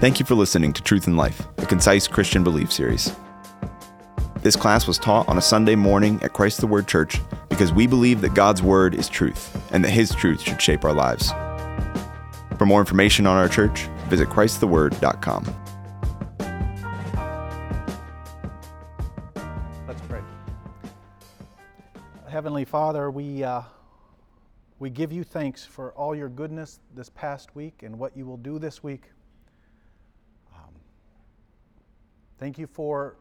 Thank you for listening to Truth in Life, a concise Christian belief series. This class was taught on a Sunday morning at Christ the Word Church because we believe that God's Word is truth and that His truth should shape our lives. For more information on our church, visit ChristTheWord.com. Let's pray. Heavenly Father, we, uh, we give you thanks for all your goodness this past week and what you will do this week. Um, thank you for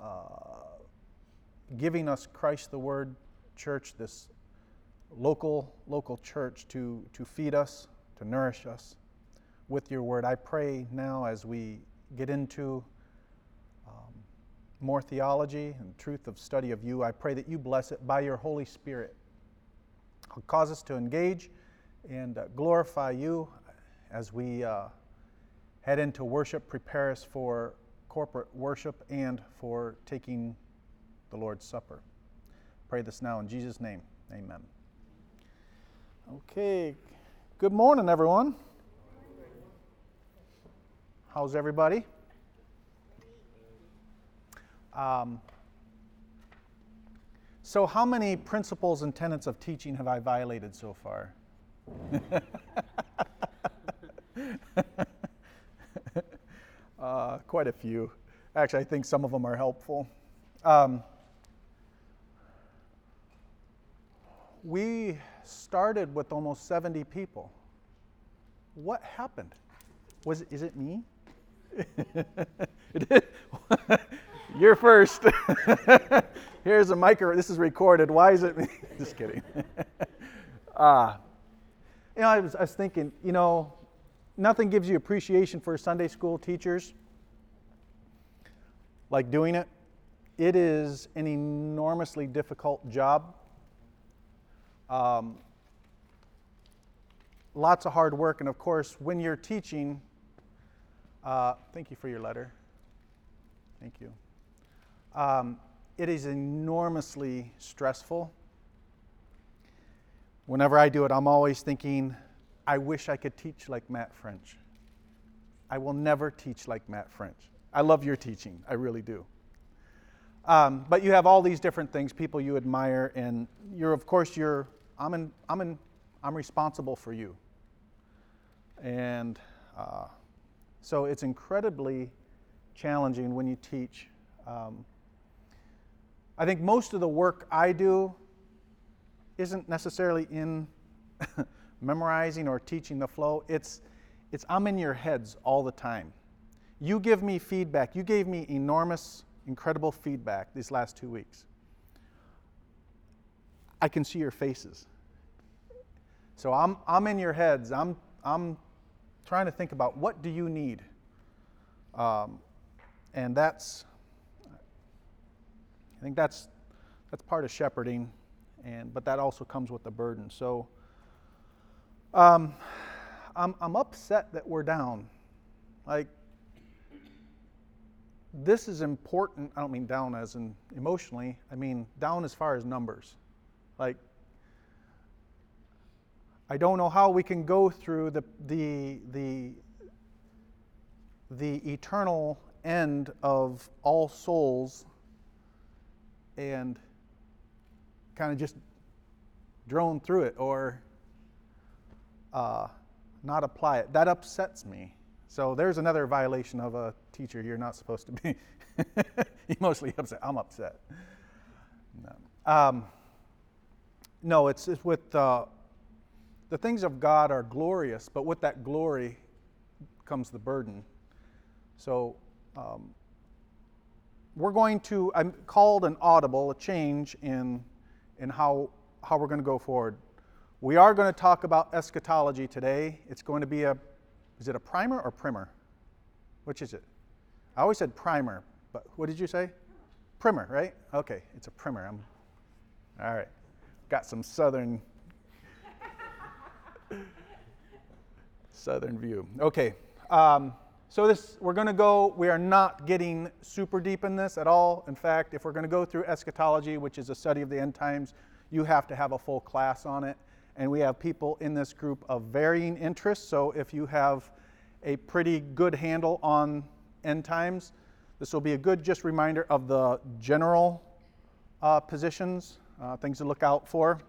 uh, giving us Christ the Word Church, this local local church, to, to feed us, to nourish us with your Word. I pray now as we get into um, more theology and truth of study of you, I pray that you bless it by your Holy Spirit. Cause us to engage and uh, glorify you as we uh, head into worship. Prepare us for corporate worship and for taking the Lord's Supper. Pray this now in Jesus' name. Amen. Okay. Good morning, everyone. How's everybody? Um, so, how many principles and tenets of teaching have I violated so far? quite a few. Actually, I think some of them are helpful. Um, we started with almost 70 people. What happened? Was is it me? You're first. Here's a micro. This is recorded. Why is it me? Just kidding. uh, you know, I was, I was thinking, you know, nothing gives you appreciation for Sunday school teachers like doing it. It is an enormously difficult job. Um, lots of hard work, and of course, when you're teaching, uh, thank you for your letter. Thank you. Um, it is enormously stressful. Whenever I do it, I'm always thinking, I wish I could teach like Matt French. I will never teach like Matt French. I love your teaching, I really do. Um, but you have all these different things, people you admire, and you're, of course, you're, I'm, in, I'm, in, I'm responsible for you. And uh, so it's incredibly challenging when you teach. Um, I think most of the work I do isn't necessarily in memorizing or teaching the flow. It's, it's I'm in your heads all the time. You give me feedback. You gave me enormous, incredible feedback these last two weeks. I can see your faces. So I'm, I'm in your heads. I'm, I'm trying to think about what do you need? Um, and that's, I think that's, that's part of shepherding, and, but that also comes with the burden. So um, I'm, I'm upset that we're down. Like, this is important. I don't mean down as in emotionally, I mean down as far as numbers. Like, I don't know how we can go through the, the, the, the eternal end of all souls and kind of just drone through it or uh, not apply it. That upsets me. So there's another violation of a teacher. You're not supposed to be emotionally upset. I'm upset. No, um, no it's, it's with uh, the things of God are glorious, but with that glory comes the burden. So um, we're going to, I'm called an audible, a change in, in how, how we're going to go forward. We are going to talk about eschatology today. It's going to be a, is it a primer or primer? Which is it? I always said primer, but what did you say? Primer, right? Okay, it's a primer. I'm, all right. Got some southern southern view. Okay. Um, so this we're going to go. We are not getting super deep in this at all. In fact, if we're going to go through eschatology, which is a study of the end times, you have to have a full class on it. And we have people in this group of varying interests. So if you have a pretty good handle on end times. This will be a good just reminder of the general uh, positions, uh, things to look out for.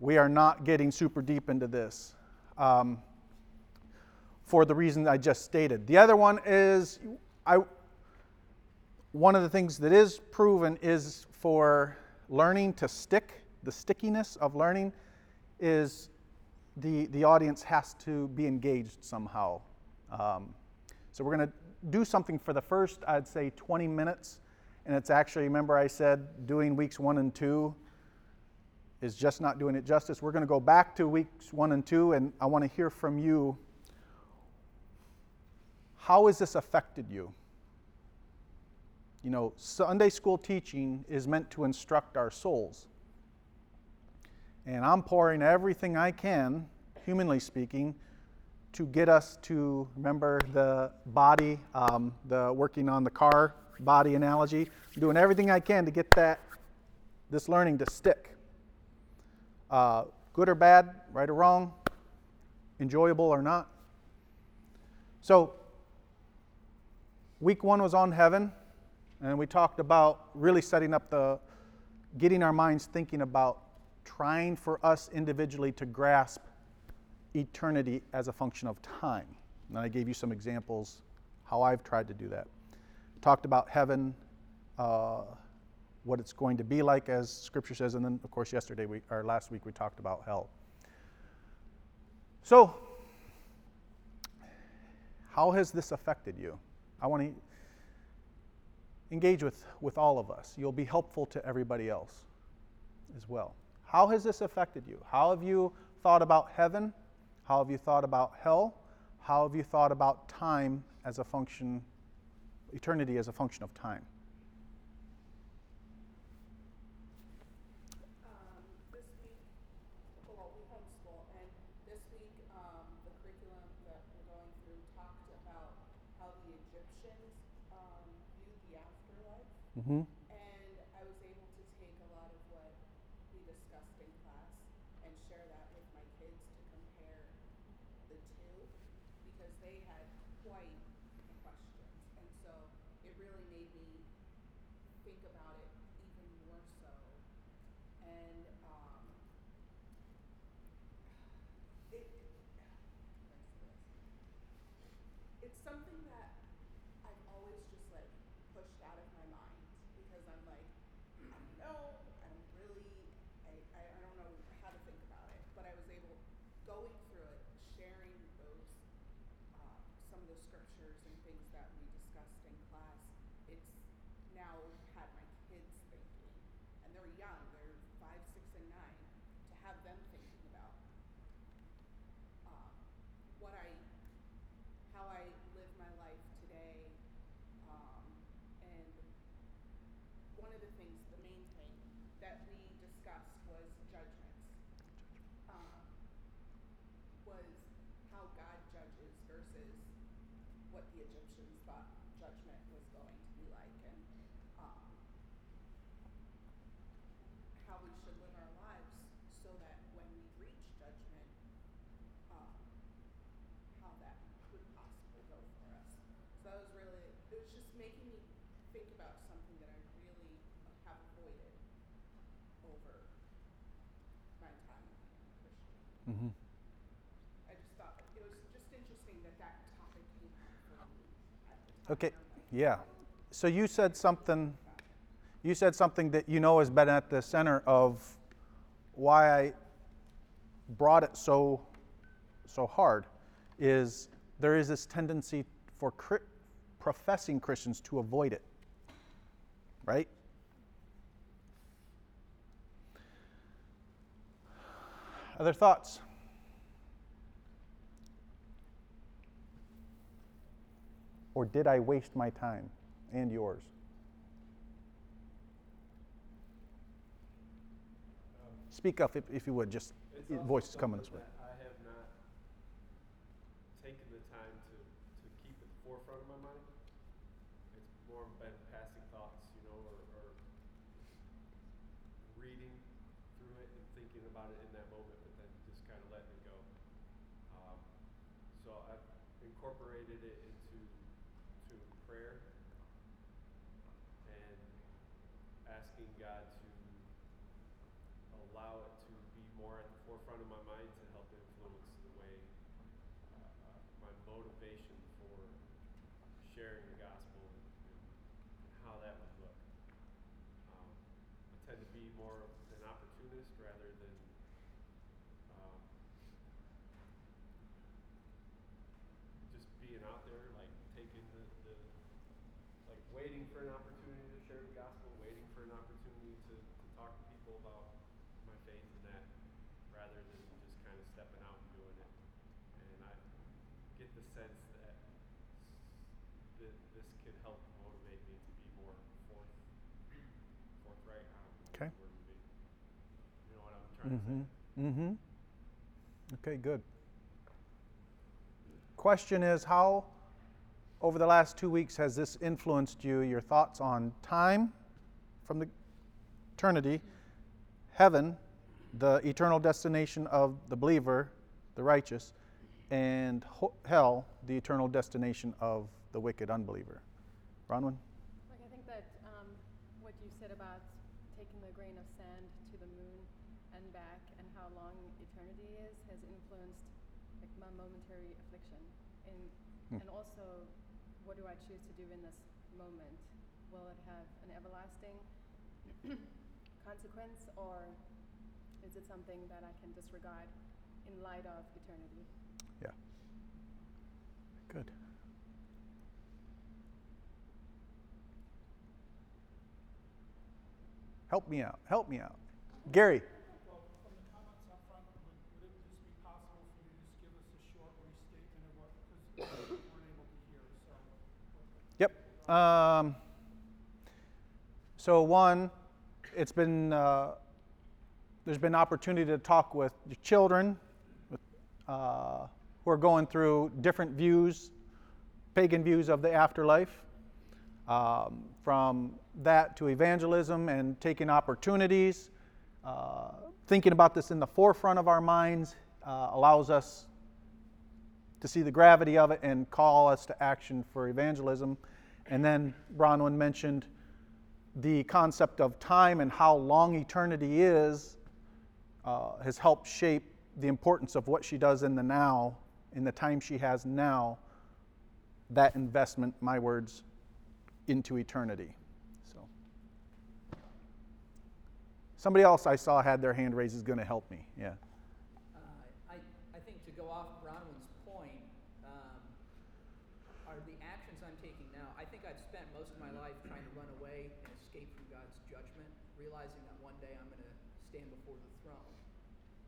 We are not getting super deep into this um, for the reason I just stated. The other one is I, one of the things that is proven is for learning to stick, the stickiness of learning is the, the audience has to be engaged somehow. Um, so we're going to do something for the first, I'd say, 20 minutes. And it's actually, remember I said doing weeks one and two is just not doing it justice. We're going to go back to weeks one and two, and I want to hear from you. How has this affected you? You know, Sunday school teaching is meant to instruct our souls. And I'm pouring everything I can, humanly speaking, to get us to remember the body, um, the working on the car body analogy. I'm doing everything I can to get that this learning to stick. Uh, good or bad, right or wrong, enjoyable or not. So, week one was on heaven, and we talked about really setting up the, getting our minds thinking about trying for us individually to grasp eternity as a function of time. And I gave you some examples how I've tried to do that. Talked about heaven, uh, what it's going to be like, as Scripture says, and then, of course, yesterday we, or last week we talked about hell. So, how has this affected you? I want to engage with, with all of us. You'll be helpful to everybody else as well. How has this affected you? How have you thought about heaven? How have you thought about hell? How have you thought about time as a function, eternity as a function of time? Um, discussed in class and share that with my kids to compare the two because they had quite the questions. And so it really made me think about it even more so. And um, it, it's something that I've always just like pushed out of my mind because I'm like, I don't know, I don't really, I, I, I don't know how to think about it. But I was able, going through it, sharing those, uh, some of the scriptures and things that we discussed in class, it's now had my kids thinking. And they're young, they're five, six, and nine, to have them thinking about um, what I, how I live my life today, um, and one of the things, the main thing that we discussed was judgments. Um, was how God judges versus the Egyptians thought judgment was going to be like, and um, how we should live our lives so that when we reach judgment, um, how that would possibly go for us. So that was really, it was just making me think about something that I really have avoided over my time a Christian. Mm-hmm. I just thought it was just interesting that that topic came up for me at the time. Okay, yeah. So you said something. You said something that you know has been at the center of why I brought it so so hard. Is there is this tendency for cri- professing Christians to avoid it, right? Other thoughts? Or did I waste my time and yours? Speak up if, if you would, just It's voice is coming this way. that I have not taken the time to, to keep at the forefront of my mind. It's more been passing thoughts, you know, or, or reading through it and thinking about it in that moment, but then just kind of letting it go. Um, so I've incorporated it into to prayer and asking God to allow it to be more at the forefront of my mind to help influence the way my motivation for sharing the gospel and, and how that would look. Um, I tend to be more of an opportunist rather than um, just being out there, like taking the, the like waiting for an opportunity to share the gospel, waiting for an opportunity to, to talk to people about my faith and that, rather than just kind of stepping out and doing it. And I get the sense that th- this could help motivate me to be more forth, forthright. I don't know what Okay. You know what I'm trying to say? Mm-hmm. Okay, good. Question is how, over the last two weeks, has this influenced you? Your thoughts on time from the eternity, heaven, the eternal destination of the believer, the righteous, and ho- hell, the eternal destination of the wicked unbeliever. Bronwyn? Like I think that um, what you said about taking the grain of sand to the moon and back, and how long eternity is, has influenced like my momentary affliction, and Hmm. and also what do I choose to do in this moment? Will it have an everlasting consequence, or is it something that I can disregard in light of eternity? Yeah. Good. Help me out. Help me out. Gary. Well, from the comments up front, would, would it just be possible for you to just give us a short restatement of what, because we weren't able to hear, so. Yep. Um, so one, it's been uh, there's been opportunity to talk with your children, with, uh, who are going through different views, pagan views of the afterlife. Um, from that to evangelism and taking opportunities, uh, thinking about this in the forefront of our minds uh, allows us to see the gravity of it and call us to action for evangelism. And then Bronwyn mentioned the concept of time and how long eternity is uh, has helped shape the importance of what she does in the now, in the time she has now, that investment, my words, into eternity. So, somebody else I saw had their hand raised is going to help me. Yeah. Uh, I, think to go off Bronwyn's point, um, are the actions I'm taking now, I think I've spent most of my life trying to run away and escape from God's judgment, realizing that one day I'm going to stand before the throne.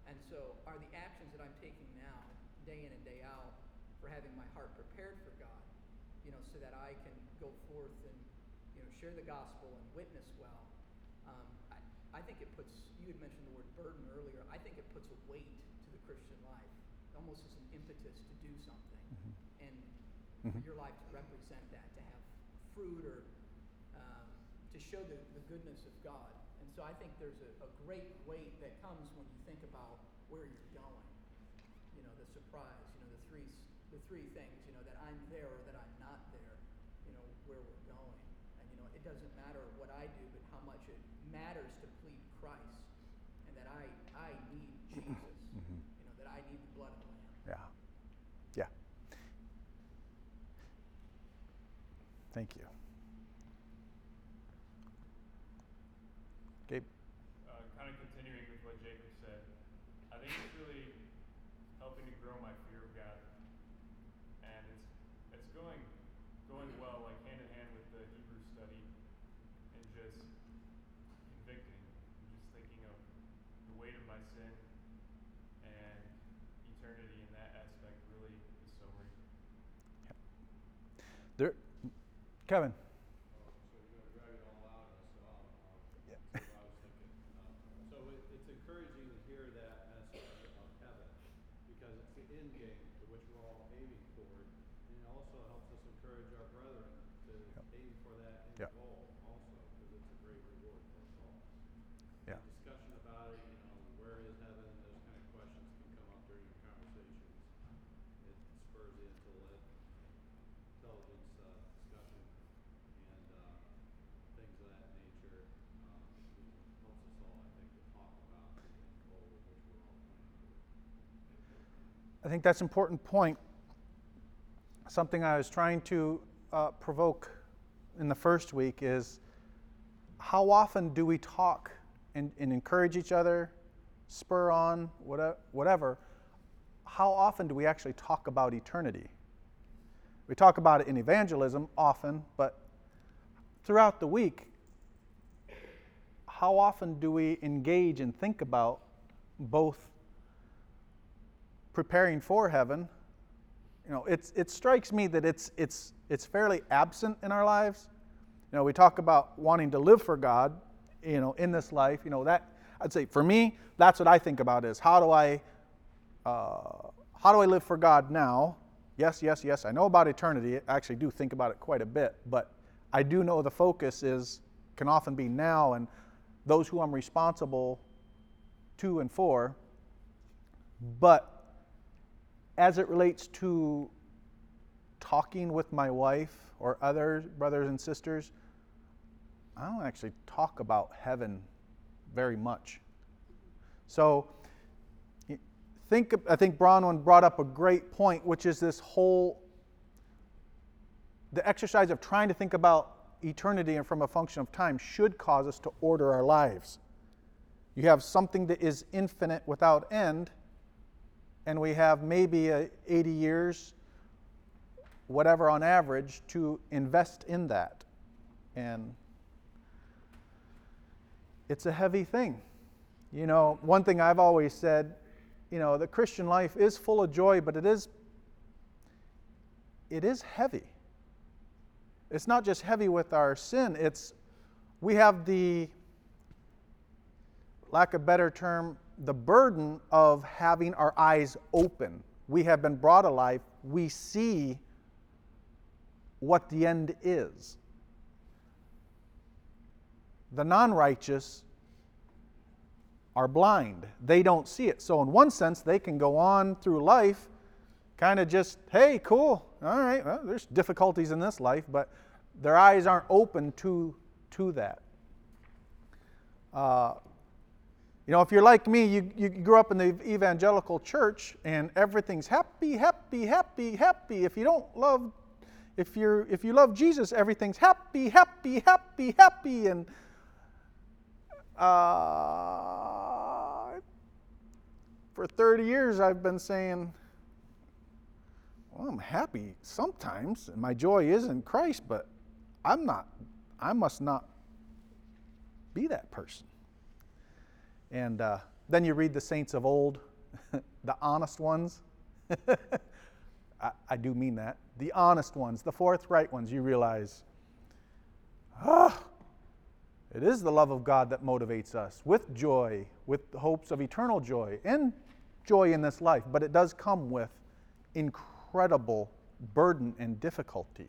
And so, are the actions that I'm taking now, day in and day out, for having my heart prepared for God, you know, so that I can go forth and, you know, share the gospel and witness well? Um, I, I think it puts, you had mentioned the word burden earlier, I think it puts a weight to the Christian life, almost as an impetus to do something. And for your life to represent that, to have fruit or um, to show the, the goodness of God. And so I think there's a, a great weight that comes when you think about where you're surprise, you know, the three, the three things, you know, that I'm there or that I'm not there, you know, where we're going. And, you know, it doesn't matter what I do, but how much it matters to plead Christ and that I, I need Jesus, you know, that I need the blood of the Lamb. Yeah. Yeah. Thank you. Gabe? uh, kind of continuing with what Jacob said, I think it's really helping to grow my fear of God, and it's it's going going well, like hand in hand with the Hebrew study, and just convicting, and just thinking of the weight of my sin, and eternity in that aspect really is sobering. There, Kevin? So you're gonna drag it all out, so I'll, I'll, Yeah. say what I was thinking. Um, So it, it's encouraging to hear that message of heaven, because it's the end game to which we're all aiming toward. And it also helps us encourage our brethren to aim for that end Yeah. goal also, because it's a great reward for us all. Yeah. Discussion about it, you know, where is heaven, those kind of questions can come up during your conversations. It spurs you to let, think that's an important point. Something I was trying to uh, provoke in the first week is how often do we talk and, and encourage each other, spur on, whatever? How often do we actually talk about eternity? We talk about it in evangelism often, but throughout the week, how often do we engage and think about both preparing for heaven? You know, it's, it strikes me that it's, it's, it's fairly absent in our lives. You know, we talk about wanting to live for God, you know, in this life. You know, that I'd say for me, that's what I think about is how do I, uh, how do I live for God now? Yes, yes, yes. I know about eternity. I actually do think about it quite a bit, but I do know the focus is can often be now and those who I'm responsible to and for. But as it relates to talking with my wife or other brothers and sisters, I don't actually talk about heaven very much. So think I think Bronwyn brought up a great point, which is this whole the exercise of trying to think about eternity and from a function of time should cause us to order our lives. You have something that is infinite without end, and we have maybe 80 years, whatever on average, to invest in that. And it's a heavy thing. You know, one thing I've always said, you know, the Christian life is full of joy, but it is it is heavy. It's not just heavy with our sin, it's we have the lack of better term, the burden of having our eyes open. We have been brought alive. We see what the end is. The non righteous are blind. They don't see it. So, in one sense, they can go on through life kind of just, hey, cool, all right, well, there's difficulties in this life, but their eyes aren't open to, to that. Uh, you know, if you're like me, you, you grew up in the evangelical church and everything's happy, happy, happy, happy. If you don't love, if you're if you love Jesus, everything's happy, happy, happy, happy. And uh, for 30 years, I've been saying, well, I'm happy sometimes, and my joy is in Christ, but I'm not, I must not be that person. And uh, then you read the saints of old, the honest ones. I, I, do mean that. The honest ones, the forthright ones, you realize, ah, it is the love of God that motivates us with joy, with hopes of eternal joy and joy in this life, but it does come with incredible incredible burden and difficulty.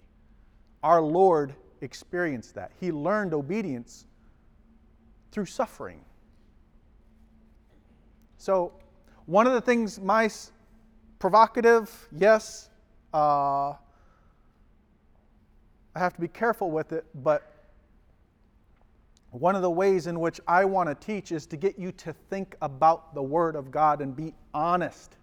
Our Lord experienced that. He learned obedience through suffering. So, one of the things, my provocative, yes, uh, I have to be careful with it, but one of the ways in which I want to teach is to get you to think about the Word of God and be honest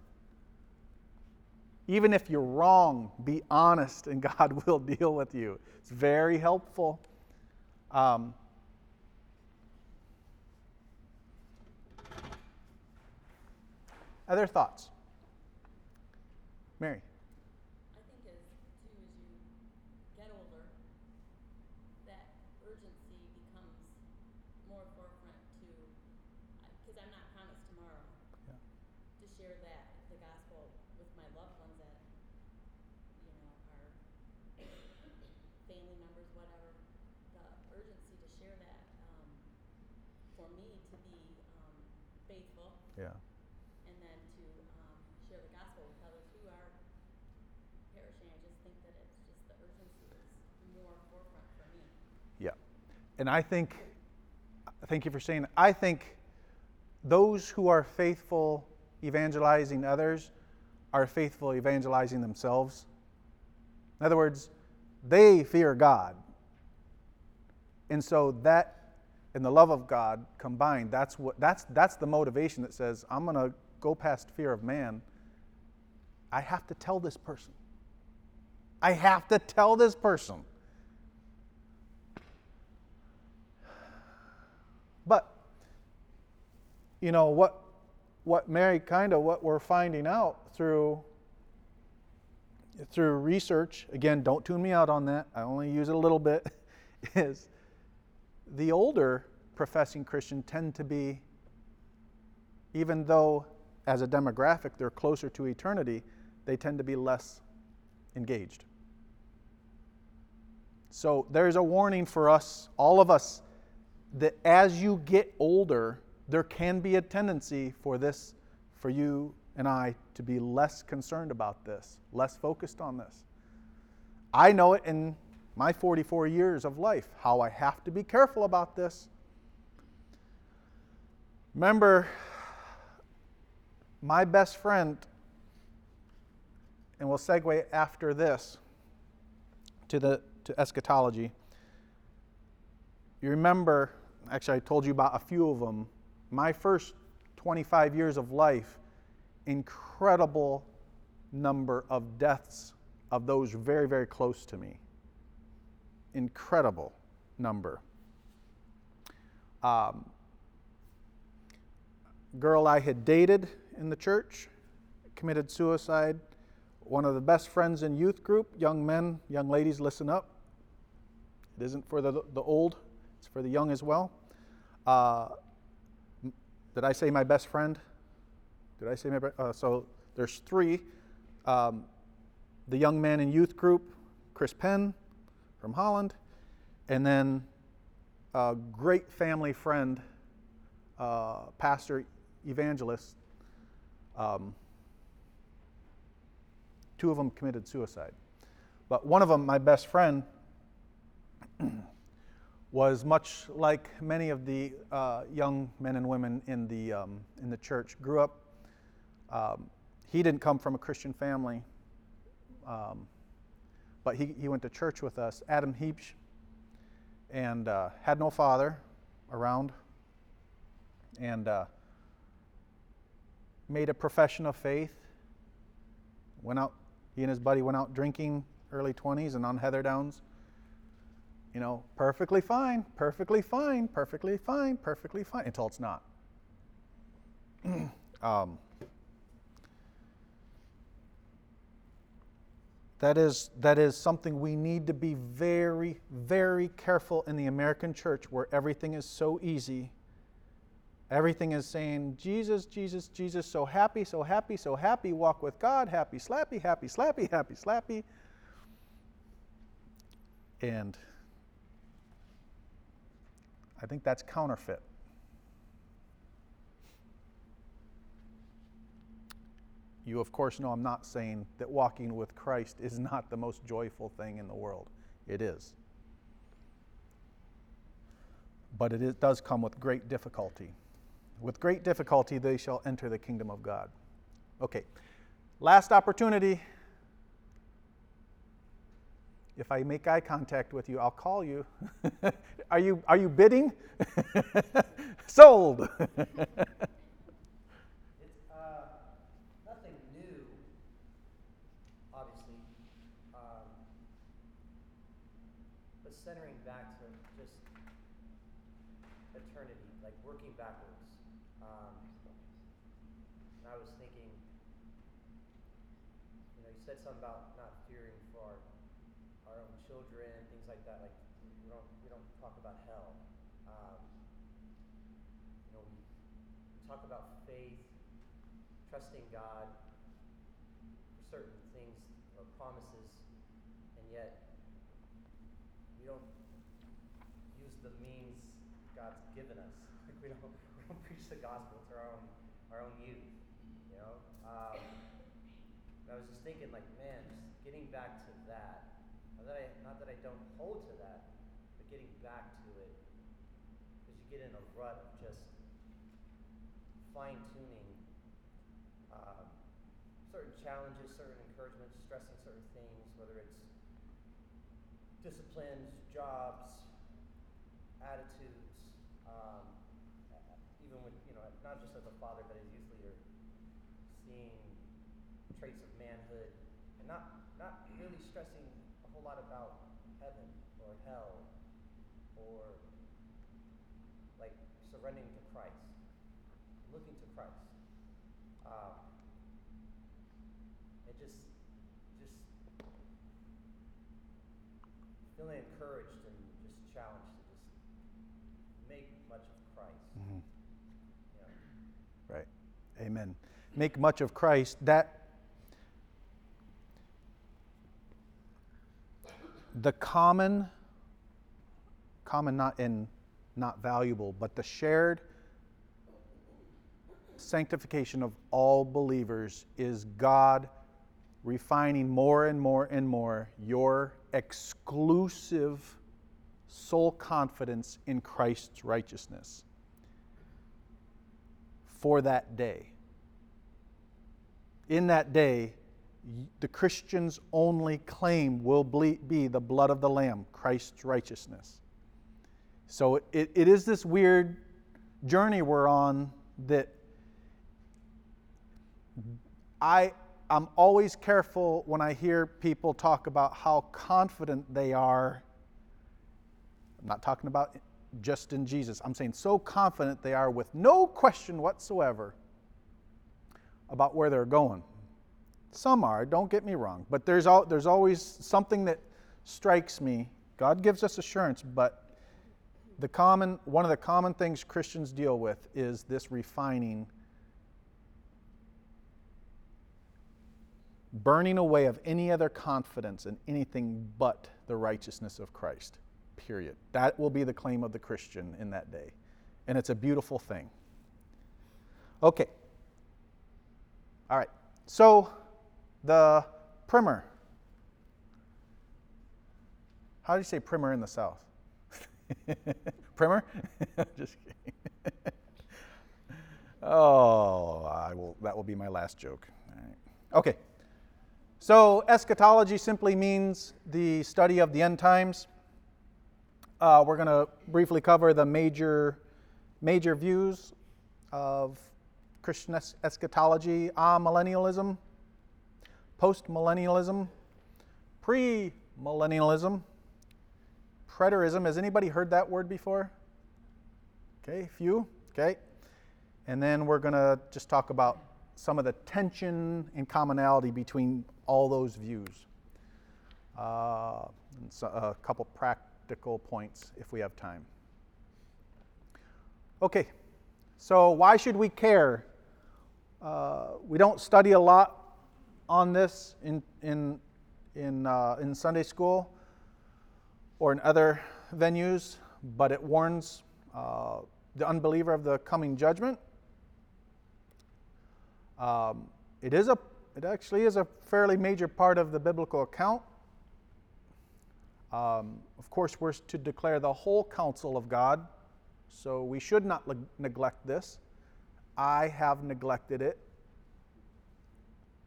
even if you're wrong, be honest and God will deal with you. It's very helpful. Um, other thoughts? Mary. And I think, thank you for saying, I think those who are faithful evangelizing others are faithful evangelizing themselves. In other words, they fear God. And so that and the love of God combined, that's what that's that's the motivation that says, I'm gonna go past fear of man I have to tell this person. I have to tell this person. But, you know, what, what Mary, kind of what we're finding out through, through research, again, don't tune me out on that, I only use it a little bit, is the older professing Christian tend to be, even though as a demographic they're closer to eternity, they tend to be less engaged. So there's a warning for us, all of us, that as you get older, there can be a tendency for this, for you and I, to be less concerned about this, less focused on this. I know it in my 44 years of life, how I have to be careful about this. Remember, my best friend, and we'll segue after this to the to eschatology. You remember, actually, I told you about a few of them. My first 25 years of life, incredible number of deaths of those very, very close to me. Incredible number. Um, girl I had dated in the church committed suicide. One of the best friends in youth group, young men, young ladies, listen up. It isn't for the, the old, it's for the young as well. Uh, did I say my best friend? Did I say my best? Uh, so there's three. Um, the young man in youth group, Chris Penn from Holland, and then a great family friend, uh, pastor, evangelist. Um, two of them committed suicide. But one of them, my best friend, was much like many of the uh, young men and women in the, um, in the church. Grew up, um, he didn't come from a Christian family, um, but he, he went to church with us, Adam Heapsch, and uh, had no father around, and uh, made a profession of faith. Went out, he and his buddy went out drinking early 20s and on Heather Downs you know, perfectly fine, perfectly fine, perfectly fine, perfectly fine, until it's not. um, that is, that is something we need to be very, very careful in the American church where everything is so easy. Everything is saying, Jesus, Jesus, Jesus, so happy, so happy, so happy, walk with God, happy, slappy, happy, slappy, happy, slappy. And I think that's counterfeit. You, of course, know I'm not saying that walking with Christ is not the most joyful thing in the world. It is. But it is, does come with great difficulty. With great difficulty, they shall enter the kingdom of God. Okay, last opportunity. If I make eye contact with you, I'll call you. are you are you bidding? Sold. it's uh, nothing new, obviously, um, but centering back to just eternity, like working backwards. Um, and I was thinking, you know, you said something about not fearing for our our own children, things like that. Like we don't we don't talk about hell. Um, you know, we, we talk about faith, trusting God for certain things or promises, and yet we don't use the means God's given us. Like we don't we don't preach the gospel to our own our own youth. You know. Um, I was just thinking, like, man, just getting back to that not that I not that I don't hold to that, but getting back to it, because you get in a rut of just fine tuning certain challenges, certain encouragements, stressing certain things, whether it's disciplines, jobs, attitudes, um, even with you know not just as a father but as youth leader, seeing traits of manhood, and not not really stressing a whole lot about heaven or hell or like surrendering to Christ, looking to Christ. Um, and just just feeling encouraged and just challenged to just make much of Christ. Mhm. You know, Right. Amen. Make much of Christ. That the common, common not in not valuable, but the shared sanctification of all believers is God refining more and more and more your exclusive soul confidence in Christ's righteousness for that day. In that day, the Christian's only claim will be the blood of the Lamb, Christ's righteousness. So it, it is this weird journey we're on that I, I'm always careful when I hear people talk about how confident they are. I'm not talking about just in Jesus. I'm saying so confident they are with no question whatsoever about where they're going. Some are, don't get me wrong, but there's, al- there's always something that strikes me. God gives us assurance, but the common, one of the common things Christians deal with is this refining, burning away of any other confidence in anything but the righteousness of Christ. Period. That will be the claim of the Christian in that day. And it's a beautiful thing. Okay. All right. So, the primer. How do you say primer in the South? primer? Just kidding. oh, I will, that will be my last joke. All right. Okay. So, eschatology simply means the study of the end times. Uh, we're going to briefly cover the major, major views of Christian es- eschatology, amillennialism, postmillennialism, premillennialism, preterism. Has anybody heard that word before? Okay, few. Okay. And then we're going to just talk about some of the tension and commonality between all those views. Uh, so a couple practical points if we have time. Okay, so why should we care? Uh, we don't study a lot on this in, in, in, uh, in Sunday school or in other venues, but it warns uh, the unbeliever of the coming judgment. Um, it is a it actually is a fairly major part of the biblical account. Um, of course, we're to declare the whole counsel of God, so we should not le- neglect this. I have neglected it,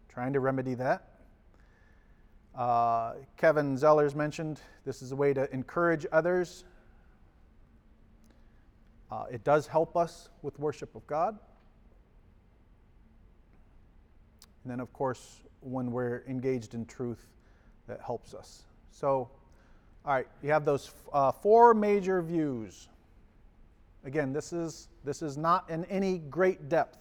trying to remedy that. Uh, Kevin Zellers mentioned this is a way to encourage others. Uh, it does help us with worship of God. And then, of course, when we're engaged in truth, that helps us. So, all right, you have those uh, four major views. Again, this is, this is not in any great depth.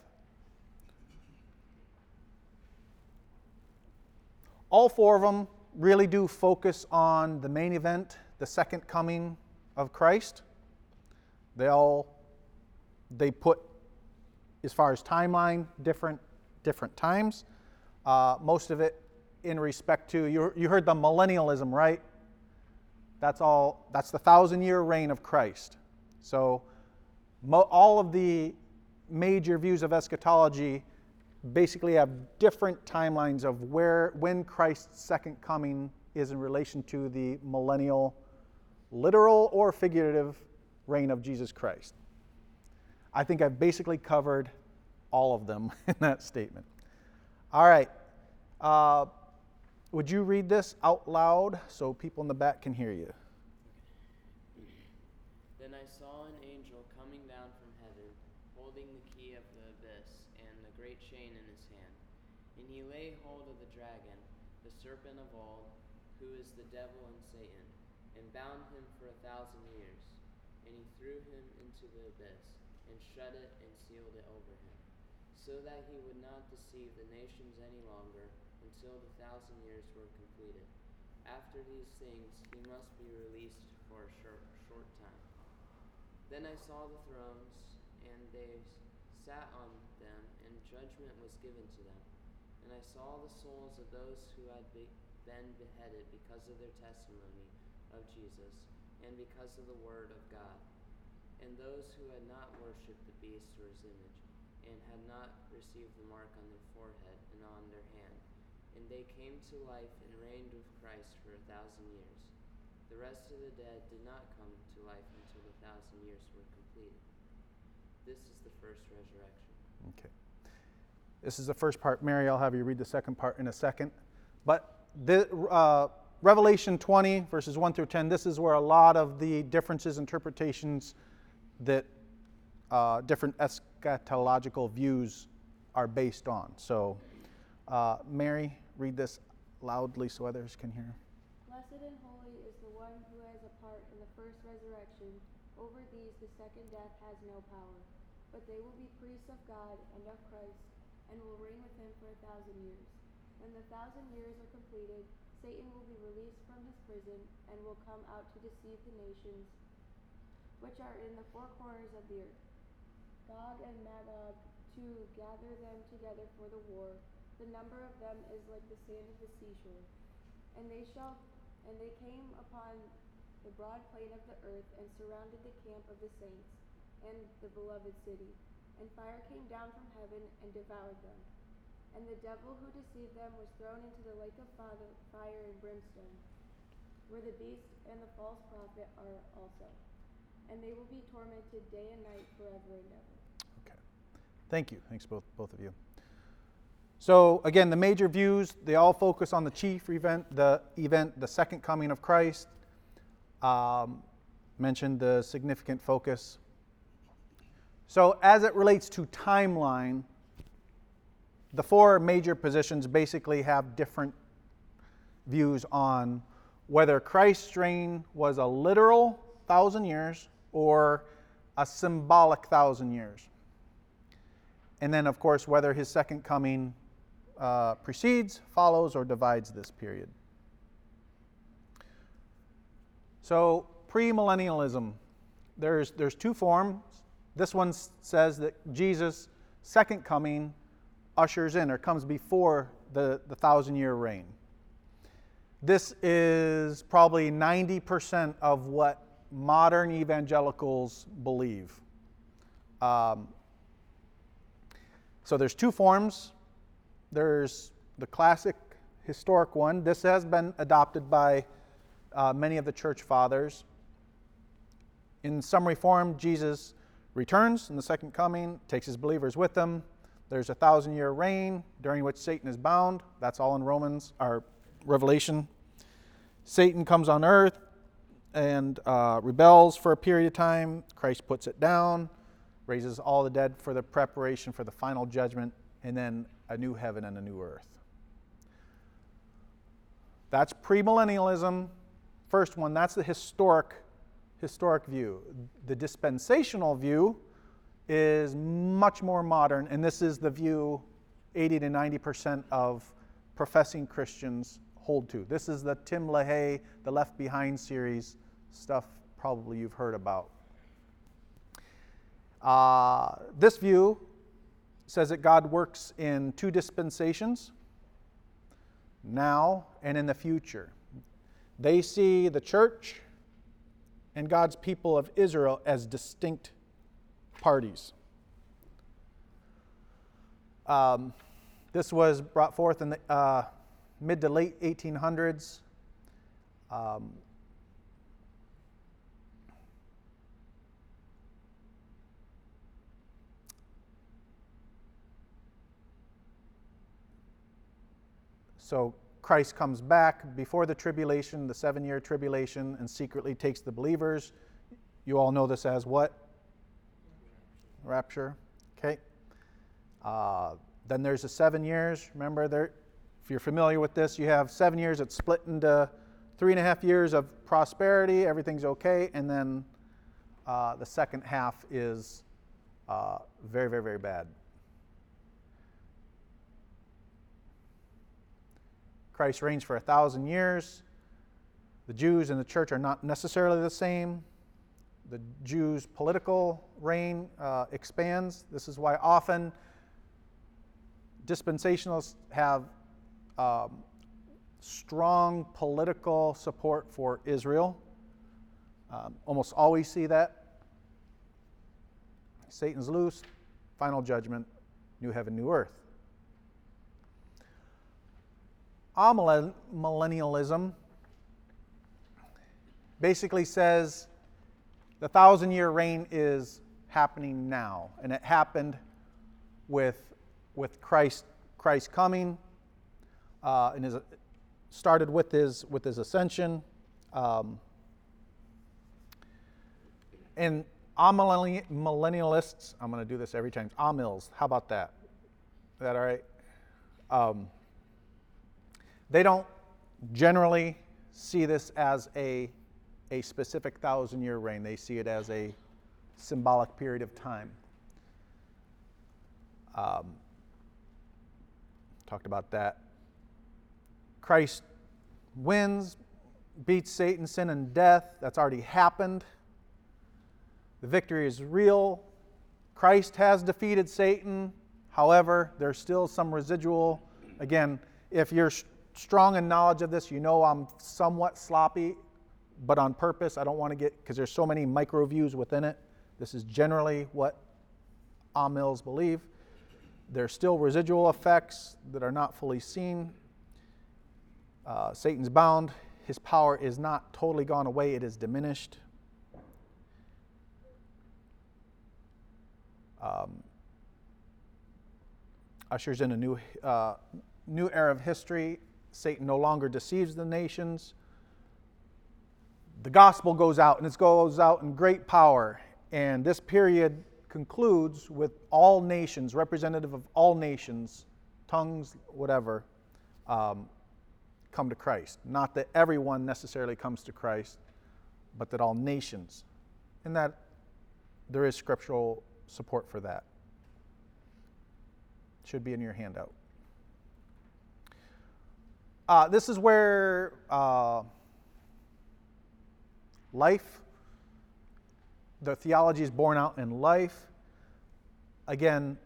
All four of them really do focus on the main event, the second coming of Christ. They all they put as far as timeline different different times. Uh, most of it in respect to you, you heard the millennialism, right? That's all. That's the thousand year reign of Christ. So mo- all of the major views of eschatology basically have different timelines of where when Christ's second coming is in relation to the millennial, literal or figurative reign of Jesus Christ. I think I've basically covered all of them in that statement. All right. Uh, would you read this out loud so people in the back can hear you? Then I saw an angel coming down from heaven, holding the key of the abyss and the great chain in his hand. And he he laid hold of the dragon, the serpent of old, who is the devil and Satan, and bound him for a thousand years. And he threw him into the abyss, and shut it and sealed it over him, so that he would not deceive the nations any longer until the thousand years were completed. After these things he must be released for a short, short time. Then I saw the thrones, and they sat on them, and judgment was given to them. And I saw the souls of those who had be, been beheaded because of their testimony of Jesus, and because of the word of God, and those who had not worshipped the beast or his image, and had not received the mark on their forehead and on their hand. And they came to life and reigned with Christ for a thousand years. The rest of the dead did not come to life until the thousand years were completed. This is the first resurrection. Okay. This is the first part. Mary, I'll have you read the second part in a second. But the, uh, Revelation 20, verses 1 through 10, this is where a lot of the differences, interpretations that uh, different eschatological views are based on. So, uh, Mary, read this loudly so others can hear. Blessed and holy is the one who has a part in the first resurrection. Over these the second death has no power. But they will be priests of God and of Christ, and will reign with him for a thousand years. When the thousand years are completed, Satan will be released from his prison, and will come out to deceive the nations which are in the four corners of the earth. Gog and Magog to gather them together for the war. The number of them is like the sand of the seashore. And they shall and they came upon the broad plain of the earth and surrounded the camp of the saints and the beloved city. And fire came down from heaven and devoured them. And the devil who deceived them was thrown into the lake of fire and brimstone, where the beast and the false prophet are also. And they will be tormented day and night forever and ever. Okay. Thank you. Thanks, both, both of you. So, again, the major views, they all focus on the chief event, the event, the second coming of Christ. Um, mentioned the significant focus. So, as it relates to timeline, the four major positions basically have different views on whether Christ's reign was a literal thousand years or a symbolic thousand years. And then, of course, whether his second coming uh, precedes, follows, or divides this period. So, premillennialism, there's, there's two forms. This one says that Jesus' second coming ushers in or comes before the, the thousand year reign. This is probably 90% of what modern evangelicals believe. Um, so there's two forms. There's the classic historic one. This has been adopted by uh, many of the church fathers. In summary form, Jesus returns in the second coming, takes his believers with him. There's a thousand year reign during which Satan is bound. That's all in Romans or Revelation. Satan comes on earth and uh, rebels for a period of time. Christ puts it down, raises all the dead for the preparation for the final judgment, and then a new heaven and a new earth. That's premillennialism. First one, that's the historic historic view. The dispensational view is much more modern, and this is the view 80 to 90% of professing Christians hold to. This is the Tim LaHaye, the Left Behind series stuff, probably you've heard about. Uh, this view says that God works in two dispensations now and in the future. They see the church and God's people of Israel as distinct parties. Um, this was brought forth in the uh, mid to late 1800s. Um, so Christ comes back before the tribulation, the seven year tribulation, and secretly takes the believers. You all know this as what? Rapture. Okay. Uh, then there's the seven years. Remember, there, if you're familiar with this, you have seven years. It's split into three and a half years of prosperity. Everything's okay, and then uh, the second half is uh, very, very, very bad. Christ reigns for a thousand years. The Jews and the church are not necessarily the same. The Jews' political reign uh, expands. This is why often dispensationalists have um, strong political support for Israel. Um, almost always see that. Satan's loose, final judgment, new heaven, new earth. Amillennialism basically says the thousand year reign is happening now, and it happened with, with Christ, Christ coming, uh, and his, started with his, with his ascension. Um, and amillennialists, I'm going to do this every time. Amils, how about that? Is that all right? Um, they don't generally see this as a, a specific thousand year reign, they see it as a symbolic period of time. Um, talked about that. Christ wins, beats Satan, sin, and death. That's already happened. The victory is real. Christ has defeated Satan. However, there's still some residual. Again, if you're strong in knowledge of this, you know I'm somewhat sloppy, but on purpose. I don't want to get, because there's so many micro views within it. This is generally what Amils believe. There's still residual effects that are not fully seen. Uh, Satan's bound. His power is not totally gone away, it is diminished. um, ushers in a new, uh, new era of history. Satan no longer deceives the nations. The gospel goes out, and it goes out in great power. And this period concludes with all nations, representative of all nations, tongues, whatever, um, come to Christ. Not that everyone necessarily comes to Christ, but that all nations. And that there is scriptural support for that. Should be in your handout. Uh, this is where uh, life, the theology is born out in life. Again,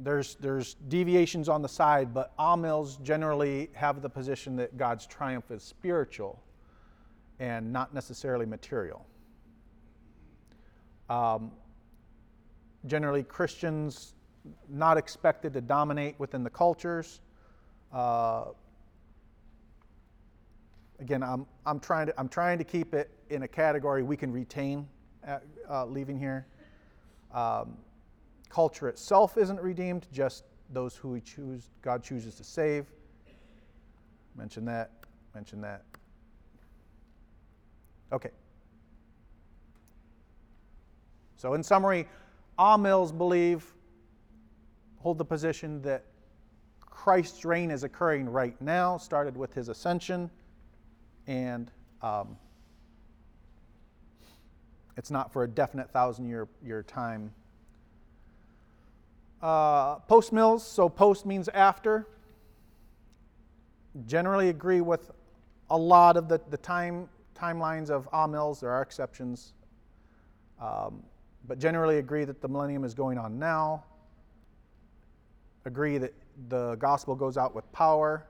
there's, there's deviations on the side, but Amils generally have the position that God's triumph is spiritual and not necessarily material. Um, generally Christians not expected to dominate within the cultures. Uh, again, I'm, I'm, trying to, I'm trying to keep it in a category we can retain at, uh, leaving here. Um, culture itself isn't redeemed, just those who choose, God chooses to save. Mention that, mention that. Okay. So, in summary, Amils believe, hold the position that Christ's reign is occurring right now, started with his ascension, and um, it's not for a definite thousand year, year time. Uh, post mills, so post means after. Generally agree with a lot of the, the time timelines of Amils. There are exceptions. Um, but generally agree that the millennium is going on now, agree that the gospel goes out with power,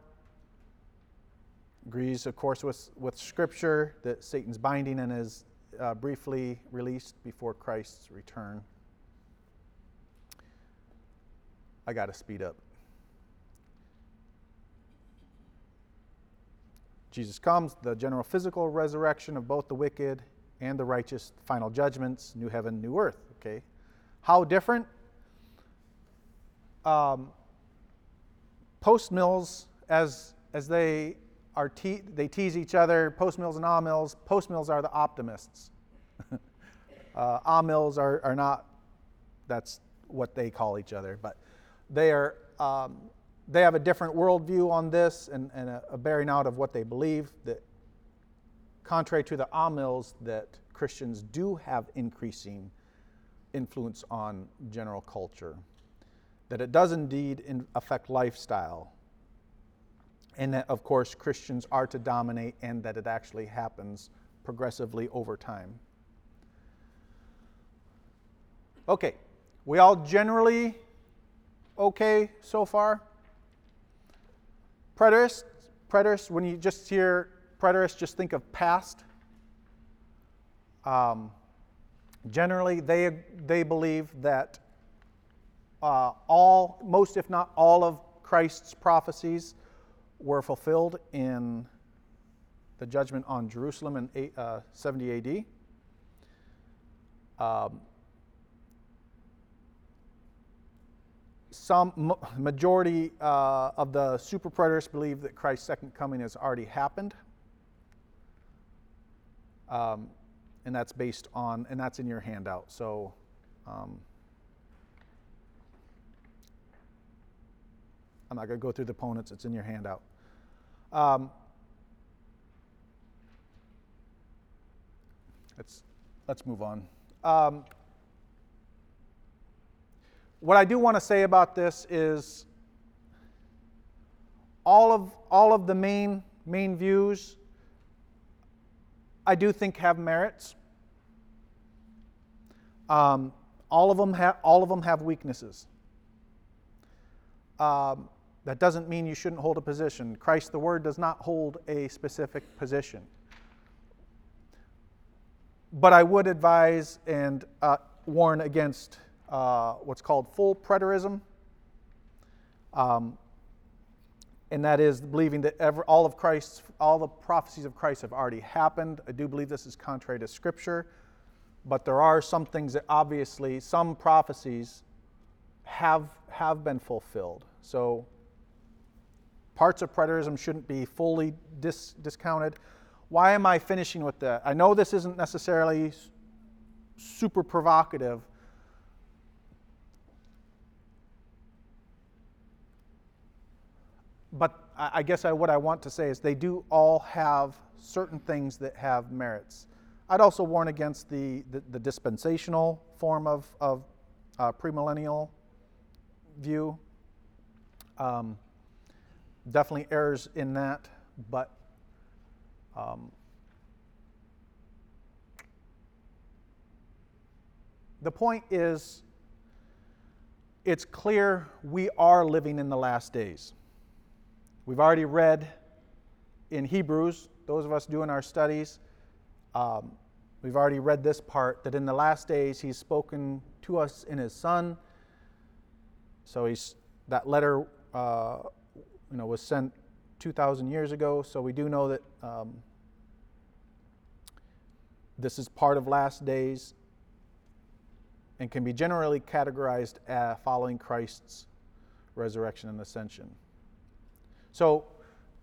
agrees, of course, with, with Scripture that Satan's binding and is uh, briefly released before Christ's return. I got to speed up. Jesus comes, the general physical resurrection of both the wicked and the righteous final judgments, new heaven, new earth. Okay, how different? Um, post mills, as as they are te- they tease each other. Post mills and ah mills. Post mills are the optimists. uh, ah mills are are not. That's what they call each other, but they are um, they have a different worldview on this and, and a, a bearing out of what they believe. That, contrary to the Amils, that Christians do have increasing influence on general culture. That it does indeed in, affect lifestyle. And that, of course, Christians are to dominate and that it actually happens progressively over time. Okay, we all generally okay so far? Preterists, preterists, when you just hear preterists, just think of past. Um, generally, they, they believe that uh, all, most if not all of Christ's prophecies were fulfilled in the judgment on Jerusalem in eight, uh, 70 AD. Um, some majority uh, of the super preterists believe that Christ's second coming has already happened. Um, and that's based on, and that's in your handout. So, um, I'm not going to go through the opponents, it's in your handout. Um, let's, let's move on. Um, what I do want to say about this is all of, all of the main, main views I do think have merits. Um, all, of them have, all of them have weaknesses. Um, that doesn't mean you shouldn't hold a position. Christ the Word does not hold a specific position. But I would advise and uh, warn against uh, what's called full preterism. Um, and that is believing that ever, all of Christ's, all the prophecies of Christ have already happened. I do believe this is contrary to Scripture, but there are some things that obviously, some prophecies have, have been fulfilled. So parts of preterism shouldn't be fully dis- discounted. Why am I finishing with that? I know this isn't necessarily super provocative, but I guess I, what I want to say is they do all have certain things that have merits. I'd also warn against the, the, the dispensational form of, of uh, premillennial view. Um, definitely errors in that, but um, the point is it's clear we are living in the last days. We've already read in Hebrews, those of us doing our studies, um, we've already read this part that in the last days he's spoken to us in his Son. So he's that letter, uh, you know, was sent 2,000 years ago. So we do know that um, this is part of last days and can be generally categorized as following Christ's resurrection and ascension. So,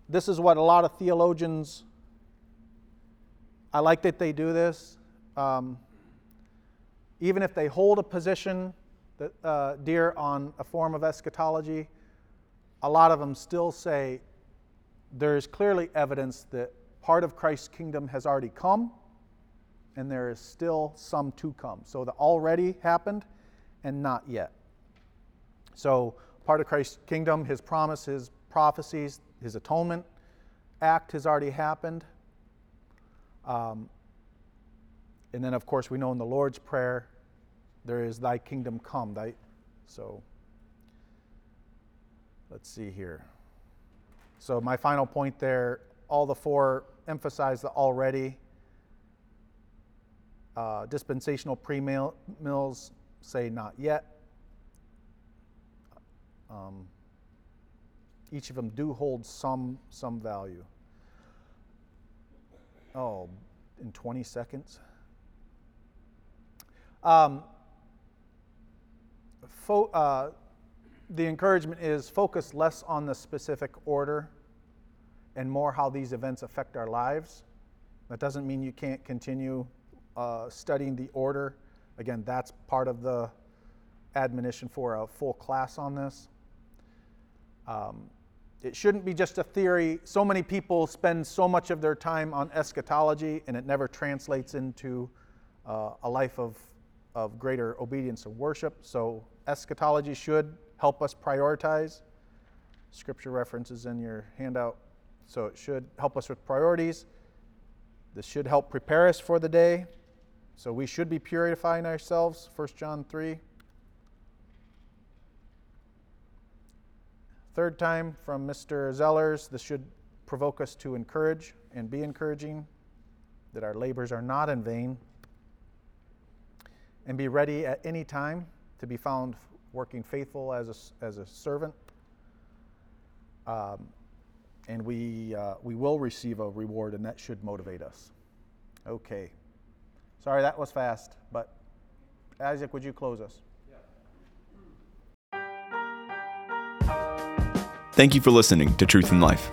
this is what a lot of theologians, I like that they do this. Um, even if they hold a position that, uh, dear on a form of eschatology, a lot of them still say there is clearly evidence that part of Christ's kingdom has already come and there is still some to come. So the already happened and not yet. So part of Christ's kingdom, his promise, his prophecies, his atonement act has already happened. Um, and then, of course, we know in the Lord's Prayer, there is thy kingdom come. Thy, so, let's see here. So, my final point there all the four emphasize the already. Uh, dispensational premills say not yet. Um, each of them do hold some, some value. Oh, in 20 seconds. Um, fo- uh, the encouragement is focus less on the specific order and more how these events affect our lives. That doesn't mean you can't continue uh, studying the order. Again, that's part of the admonition for a full class on this. Um, it shouldn't be just a theory. So many people spend so much of their time on eschatology, and it never translates into uh, a life of, of greater obedience and worship. So, eschatology should help us prioritize. Scripture references in your handout. So, it should help us with priorities. This should help prepare us for the day. So, we should be purifying ourselves, 1 John 3. Third time from Mr. Zellers, this should provoke us to encourage and be encouraging, that our labors are not in vain, and be ready at any time to be found working faithful as a, as a servant. Um, and we, uh, we will receive a reward, and that should motivate us. Okay. Sorry, that was fast, but Isaac, would you close us? Thank you for listening to Truth in Life.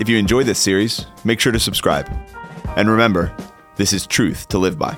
If you enjoy this series, make sure to subscribe. And remember, this is truth to live by.